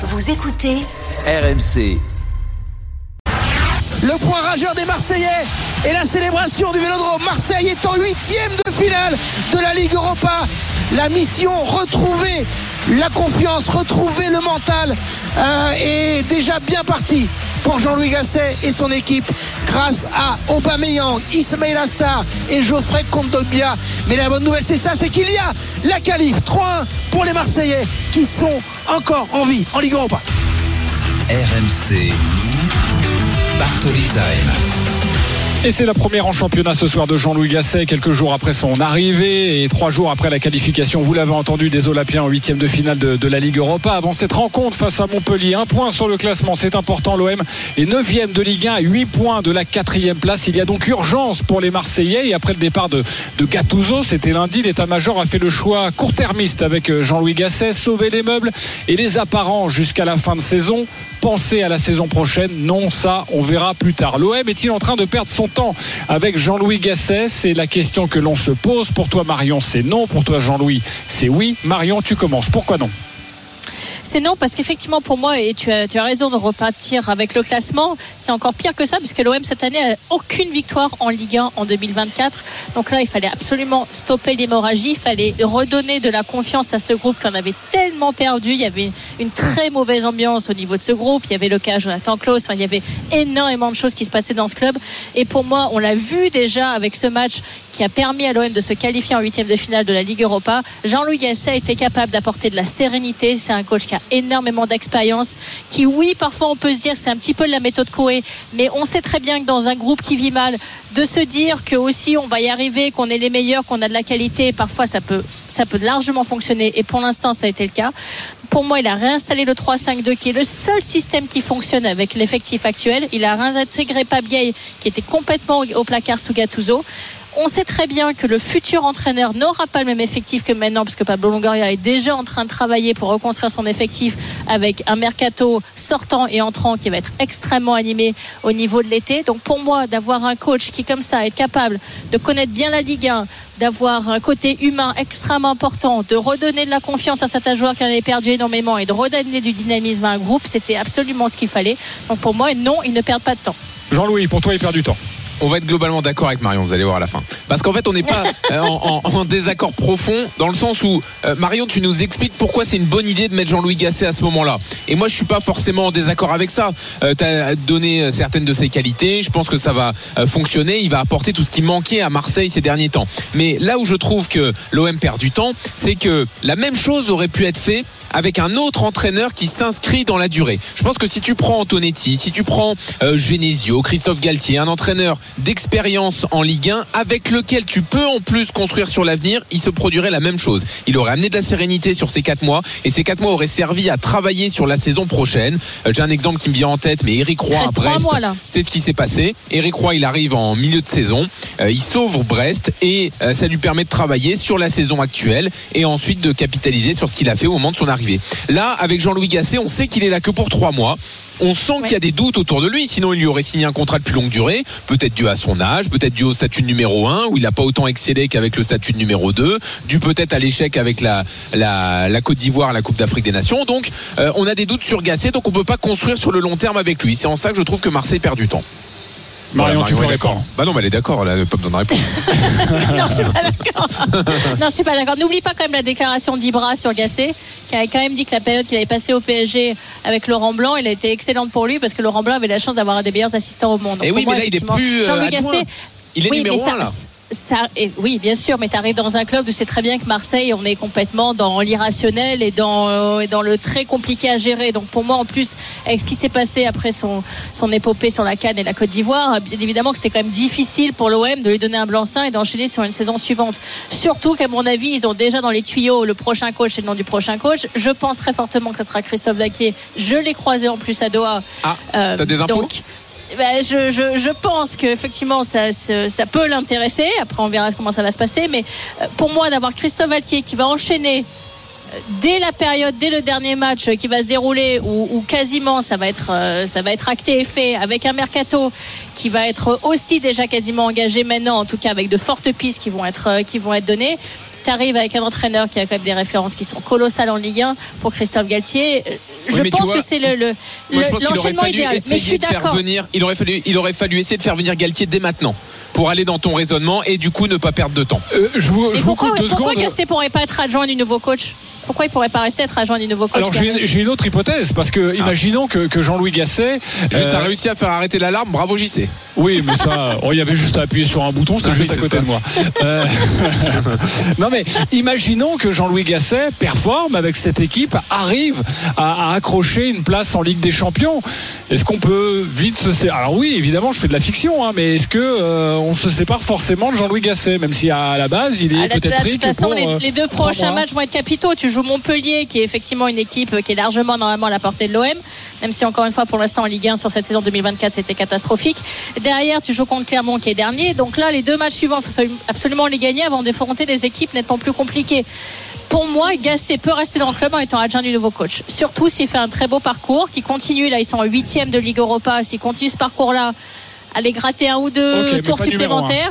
Vous écoutez RMC. Le point rageur des Marseillais et la célébration du Vélodrome. Marseille est en huitième de finale de la Ligue Europa. La mission retrouver la confiance, retrouver le mental euh, est déjà bien partie pour Jean-Louis Gasset et son équipe grâce à Aubameyang, Ismail Assar et Geoffrey Kondogbia. Mais la bonne nouvelle c'est ça, c'est qu'il y a la qualif 3-1 pour les Marseillais qui sont encore en vie en Ligue Europa. RMC. Bartoli Time. Et c'est la première en championnat ce soir de Jean-Louis Gasset, quelques jours après son arrivée et trois jours après la qualification, vous l'avez entendu, des Olympiens en huitième de finale de, la Ligue Europa. Avant cette rencontre face à Montpellier, un point sur le classement, c'est important. L'OM est neuvième de Ligue 1 à 8 points de la quatrième place. Il y a donc urgence pour les Marseillais. Et après le départ de, de c'était lundi, l'état-major a fait le choix court-termiste avec Jean-Louis Gasset, sauver les meubles et les apparents jusqu'à la fin de saison penser à la saison prochaine Non, ça, on verra plus tard. L'OM est-il en train de perdre son avec Jean-Louis Gasset C'est la question que l'on se pose. Pour toi, Marion, c'est non. Pour toi, Jean-Louis, c'est oui. Marion, tu commences. Pourquoi non? C'est non parce qu'effectivement pour moi et tu as, tu as raison de repartir avec le classement c'est encore pire que ça puisque l'OM cette année a aucune victoire en Ligue 1 en 2024 donc là il fallait absolument stopper l'hémorragie il fallait redonner de la confiance à ce groupe qu'on avait tellement perdu. Il y avait une très mauvaise ambiance au niveau de ce groupe. Il y avait le cas Jonathan Klaus enfin, il y avait énormément de choses qui se passaient dans ce club. Et pour moi on l'a vu déjà avec ce match qui a permis à l'OM de se qualifier en huitième de finale de la Ligue Europa. Jean-Louis Gasset était capable d'apporter de la sérénité. C'est un coach qui a énormément d'expérience, qui oui, parfois on peut se dire c'est un petit peu de la méthode Coé, mais on sait très bien que dans un groupe qui vit mal, de se dire que aussi on va y arriver, qu'on est les meilleurs, qu'on a de la qualité, parfois ça peut, ça peut largement fonctionner, et pour l'instant ça a été le cas. Pour moi, il a réinstallé le 3-5-2 qui est le seul système qui fonctionne avec l'effectif actuel. Il a réintégré Pape Gay qui était complètement au placard sous Gattuso on sait très bien que le futur entraîneur n'aura pas le même effectif que maintenant, parce que Pablo Longoria est déjà en train de travailler pour reconstruire son effectif avec un mercato sortant et entrant qui va être extrêmement animé au niveau de l'été. Donc pour moi, d'avoir un coach qui, comme ça, est capable de connaître bien la Ligue 1, d'avoir un côté humain extrêmement important, de redonner de la confiance à certains joueurs qui en avaient perdu énormément et de redonner du dynamisme à un groupe, c'était absolument ce qu'il fallait. Donc pour moi, non, il ne perd pas de temps. Jean-Louis, pour toi, il perd du temps on va être globalement d'accord avec Marion, vous allez voir à la fin. Parce qu'en fait, on n'est pas euh, en, en, en, désaccord profond, dans le sens où, euh, Marion, tu nous expliques pourquoi c'est une bonne idée de mettre Jean-Louis Gasset à ce moment-là. Et moi, je suis pas forcément en désaccord avec ça. Euh, tu as donné certaines de ses qualités, je pense que ça va euh, fonctionner, il va apporter tout ce qui manquait à Marseille ces derniers temps. Mais là où je trouve que l'OM perd du temps, c'est que la même chose aurait pu être fait avec un autre entraîneur qui s'inscrit dans la durée. Je pense que si tu prends Antonetti, si tu prends euh, Genesio, Christophe Galtier, un entraîneur d'expérience en Ligue 1 avec lequel tu peux en plus construire sur l'avenir, il se produirait la même chose. Il aurait amené de la sérénité sur ces quatre mois et ces quatre mois auraient servi à travailler sur la saison prochaine. Euh, J'ai un exemple qui me vient en tête, mais Eric Roy à Brest, c'est ce qui s'est passé. Eric Roy, il arrive en milieu de saison, euh, il sauve Brest et euh, ça lui permet de travailler sur la saison actuelle et ensuite de capitaliser sur ce qu'il a fait au moment de son arrivée. Là, avec Jean-Louis Gasset, on sait qu'il est là que pour trois mois on sent ouais. qu'il y a des doutes autour de lui, sinon il lui aurait signé un contrat de plus longue durée, peut-être dû à son âge, peut-être dû au statut de numéro 1, où il n'a pas autant excellé qu'avec le statut de numéro 2, dû peut-être à l'échec avec la, la, la Côte d'Ivoire, la Coupe d'Afrique des Nations. Donc euh, on a des doutes sur Gasset, donc on ne peut pas construire sur le long terme avec lui. C'est en ça que je trouve que Marseille perd du temps. Marion, tu es d'accord Bah non, mais elle est d'accord, elle n'a pas besoin de répondre. non, je suis pas d'accord. non, je suis pas d'accord. N'oublie pas quand même la déclaration d'Ibra sur Gasset, qui avait quand même dit que la période qu'il avait passée au PSG avec Laurent Blanc, elle a été excellente pour lui parce que Laurent Blanc avait la chance d'avoir un des meilleurs assistants au monde. Et oui, moi, mais là, il est plus. Jean-Louis Gasset. Il est oui, numéro ça, 1 là. Ça, et oui, bien sûr, mais tu arrives dans un club où c'est très bien que Marseille, on est complètement dans l'irrationnel et dans, euh, dans le très compliqué à gérer. Donc pour moi, en plus, avec ce qui s'est passé après son, son épopée sur la Cannes et la Côte d'Ivoire, bien évidemment que c'était quand même difficile pour l'OM de lui donner un blanc-seing et d'enchaîner sur une saison suivante. Surtout qu'à mon avis, ils ont déjà dans les tuyaux le prochain coach et le nom du prochain coach. Je pense très fortement que ce sera Christophe Daquier. Je l'ai croisé en plus à Doha. Ah, euh, t'as des infos donc, ben, je, pense qu'effectivement ça, ça peut l'intéresser. Après, on verra comment ça va se passer. Mais pour moi, d'avoir Christophe Valquier qui va enchaîner dès la période, dès le dernier match qui va se dérouler, où, quasiment ça va être, euh, ça va être acté et fait, avec un mercato qui va être aussi déjà quasiment engagé maintenant, en tout cas avec de fortes pistes qui vont être, qui vont être données. Tu arrives avec un entraîneur qui a quand même des références qui sont colossales en Ligue 1 pour Christophe Galtier. Je Oui, pense vois, que c'est le, le- le- l'enchaînement idéal. Mais je suis d'accord. venir. Il aurait fallu, il aurait fallu essayer de faire venir Galtier dès maintenant pour aller dans ton raisonnement et du coup ne pas perdre de temps. Euh, je vous, je vous pourquoi, coupe deux pourquoi secondes. Gasset pourrait pas être adjoint du nouveau coach? Pourquoi il pourrait pas rester être adjoint du nouveau coach Alors j'ai j'ai une autre hypothèse parce que imaginons que, que Jean-Louis Gasset. Euh, t'as réussi à faire arrêter l'alarme, bravo JC. Oui, mais ça, oh, il y avait juste à appuyer sur un bouton, c'était Ah juste oui, à côté ça. de moi. Euh, non mais imaginons que Jean-Louis Gasset performe avec cette équipe, arrive à, à accrocher une place en Ligue des Champions. Est-ce qu'on peut vite se séparer Alors oui, évidemment, je fais de la fiction, hein, mais est-ce que euh, on se sépare forcément de Jean-Louis Gasset, même si à la base il est Ah, peut-être de toute façon, pour, les, euh, les deux prochains matchs vont être capitaux. Tu joues Montpellier, qui est effectivement une équipe qui est largement normalement à la portée de l'OM, même si encore une fois pour l'instant en Ligue 1 sur cette saison 2024 c'était catastrophique. Derrière, tu joues contre Clermont qui est dernier. Donc là, les deux matchs suivants, il faut absolument les gagner avant d'affronter des équipes nettement plus compliquées. Pour moi, Gasset peut rester dans le club en étant adjoint du nouveau coach. Surtout s'il fait un très beau parcours, qui continue. Là, ils sont en huitième de Ligue Europa. S'il continue ce parcours-là, aller gratter un ou deux tours supplémentaires.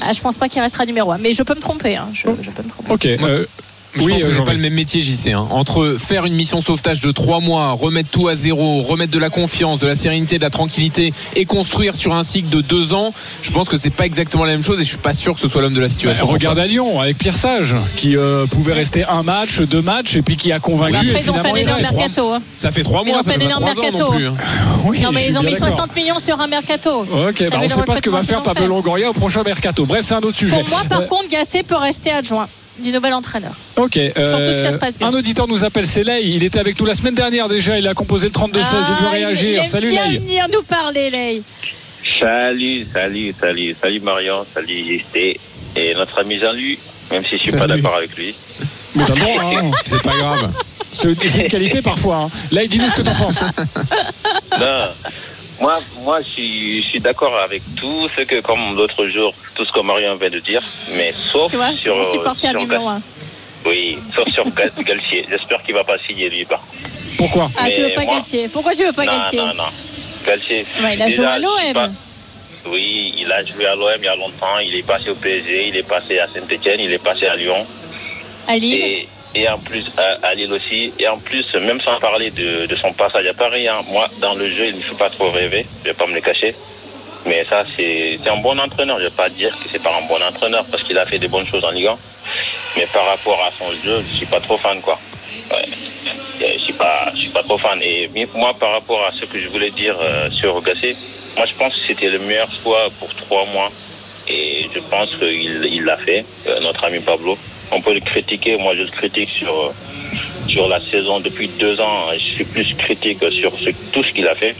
bah, je pense pas qu'il restera numéro 1. Mais je peux me tromper. hein. Je, je peux me tromper. Ok. euh, Je oui, pense que c'est pas le même métier JC. hein. Entre faire une mission sauvetage de trois mois, remettre tout à zéro, remettre de la confiance, de la sérénité, de la tranquillité et construire sur un cycle de deux ans, je pense que c'est pas exactement la même chose et je suis pas sûr que ce soit l'homme de la Bah, situation. pour regarde ça. à Lyon avec Pierre Sage qui euh, pouvait rester un match, deux matchs et puis qui a convaincu. Après, et ils ont fait un énorme mercato. hein. Ça fait trois Ils mois, ont ça fait un énorme mercato. plus. hein. Oui, Non, mais ils ont mis d'accord. 60 millions sur un mercato. Ok, bah, on ne sait pas ce que va faire ont Pablo. Longoria au prochain mercato. Bref, c'est un autre sujet. Pour moi, par Euh, contre, Gasset peut rester adjoint du nouvel entraîneur. Ok. euh, Surtout si ça se passe bien. Un auditeur nous appelle, c'est Lay. Il était avec nous la semaine dernière déjà. Il a composé le 32-16. il veut Ah, réagir. il aime Salut bien venir nous parler, Lay. Salut, salut, salut, salut Marion, salut JC et notre ami Jean-Louis, même si je suis pas d'accord avec lui. Mais t'as hein. C'est pas grave. C'est une qualité parfois. hein. Lay, dis-nous ce que t'en penses. Non, moi, moi, je suis, je suis d'accord avec tout ce que, comme l'autre jour, tout ce que Marion vient de dire, mais sauf Tu vois, sur, supporter sur numéro 1. Oui, sauf sur Gal- Galtier. J'espère qu'il va pas signer lui par. Pourquoi Ah, tu Mais veux pas moi- Galtier Pourquoi tu veux pas non, Galtier non, non. Galtier. Ouais, il a joué à l'OM. Oui, il a joué à l'OM il y a longtemps. Il est passé au PSG, il est passé à Saint-Etienne, il est passé à Lyon. à Lille. Et, et en plus, à, à Lille aussi. Et en plus, même sans parler de, de son passage à Paris, hein, moi, dans le jeu, il ne me fait pas trop rêver. Je vais pas me le cacher. Mais ça, c'est un bon entraîneur. Je vais pas dire que c'est pas un bon entraîneur parce qu'il a fait des bonnes choses en Ligue 1. Mais par rapport à son jeu, je suis pas trop fan, quoi. Ouais. Je suis pas, je suis pas trop fan. Et moi, par rapport à ce que je voulais dire euh, sur Gasset, moi, je pense que c'était le meilleur choix pour trois mois. Et je pense qu'il il l'a fait, euh, notre ami Pablo. On peut le critiquer. Moi, je le critique sur, euh, sur la saison depuis deux ans. Je suis plus critique sur ce- tout ce qu'il a fait.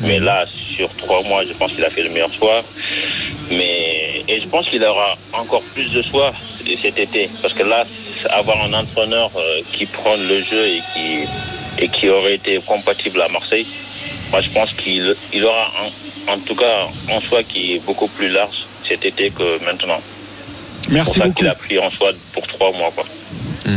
Mais là, sur trois mois, je pense qu'il a fait le meilleur choix. Mais, et je pense qu'il aura encore plus de choix cet été. Parce que là, avoir un entraîneur euh, qui prend le jeu et qui, et qui aurait été compatible à Marseille, moi, je pense qu'il il aura en, en tout cas un choix qui est beaucoup plus large cet été que maintenant. Merci pour ça beaucoup. qu'il a pris un choix pour trois mois. Quoi.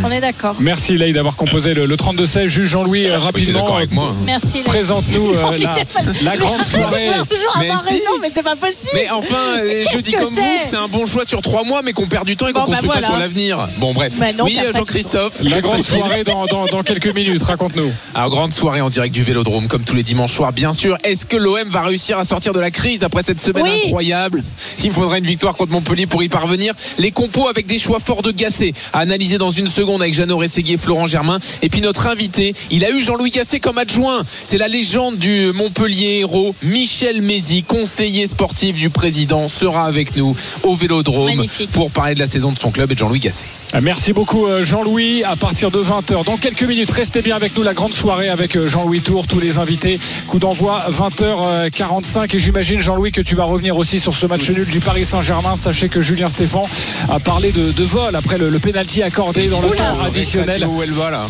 On est d'accord. Merci Lay d'avoir composé le, le 32-16. Juge Jean-Louis euh, Oui, t'es rapidement. d'accord avec moi. Merci. Lay. Présente-nous euh, la, pas- la grande soirée. Toujours Mais avoir si. raison, mais c'est pas possible. Mais enfin, euh, je dis comme vous c'est que c'est un bon choix sur trois mois, mais qu'on perd du temps et qu'on Bon, bah construit pas sur l'avenir. Bon, bref. Bah non, oui, Jean-Christophe. La grande soirée dans, dans- dans quelques minutes. Raconte-nous. Alors, grande soirée en direct du Vélodrome, comme tous les dimanches soirs, bien sûr. Est-ce que l'OM va réussir à sortir de la crise après cette semaine Oui. incroyable? Il faudra une victoire contre Montpellier pour y parvenir. Les compos avec des choix forts de Gasset à analyser dans une seconde avec Jeannot Rességuier Florent Germain. Et puis notre invité, il a eu Jean-Louis Gasset comme adjoint. C'est la légende du Montpellier héros, Michel Mézy, conseiller sportif du président, sera avec nous au Vélodrome Magnifique. pour parler de la saison de son club et de Jean-Louis Gasset. Euh, Merci beaucoup euh, Jean-Louis. À partir de 20h, dans quelques minutes, restez bien avec nous. La grande soirée avec euh, Jean-Louis Tour, tous les invités. Coup d'envoi 20h45. Et j'imagine Jean-Louis que tu vas revenir aussi sur ce match nul du Paris Saint-Germain. Sachez que Julien Stéphan a parlé de, de vol après le, le pénalty accordé dans le temps additionnel. Où elle va là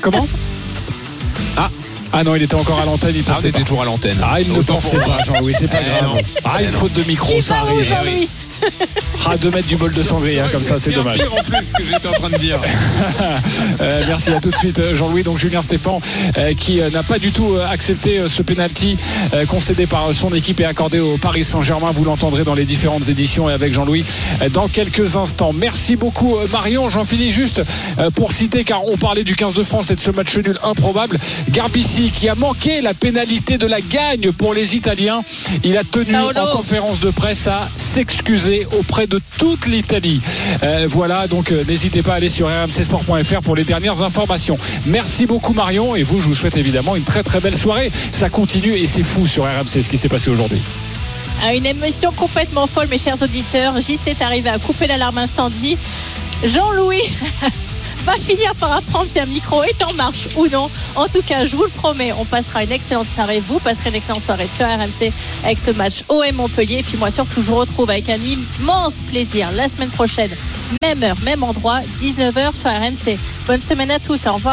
Comment Ah. Ah non, il était encore à l'antenne. Il Ah, pensait c'était pas. toujours à l'antenne. Ah, il ne Autant pensait pas, Jean-Louis. C'est pas Eh grave. Ah, une Eh faute de micro, ça arrive. À 2 mètres du bol de sangria, comme ça, c'est dommage. pire en plus ce que j'étais en train de dire. Euh, merci à tout de suite euh, Jean-Louis. Donc Julien Stéphan euh, qui euh, n'a pas du tout euh, accepté euh, ce penalty euh, concédé par euh, son équipe et accordé au Paris Saint-Germain. Vous l'entendrez dans les différentes éditions et avec Jean-Louis euh, dans quelques instants. Merci beaucoup euh, Marion. J'en finis juste euh, pour citer car on parlait du 15 de France et de ce match nul improbable. Garbici qui a manqué la pénalité de la gagne pour les Italiens. Il a tenu Paolo. en conférence de presse à s'excuser auprès de toute l'Italie. Euh, voilà, donc euh, n'hésitez pas à aller sur rmcsport.fr pour les dernières informations. Merci beaucoup Marion et vous, je vous souhaite évidemment une très très belle soirée. Ça continue et c'est fou sur RMC ce qui s'est passé aujourd'hui. À une émission complètement folle, mes chers auditeurs. JC est arrivé à couper l'alarme incendie. Jean-Louis va finir par apprendre si un micro est en marche ou non. En tout cas, je vous le promets, on passera une excellente soirée. Vous passerez une excellente soirée sur RMC avec ce match OM Montpellier. Et puis moi, surtout, je vous retrouve avec un immense plaisir la semaine prochaine. Même heure, même endroit, 19h sur RMC. Bonne semaine à tous. Au revoir.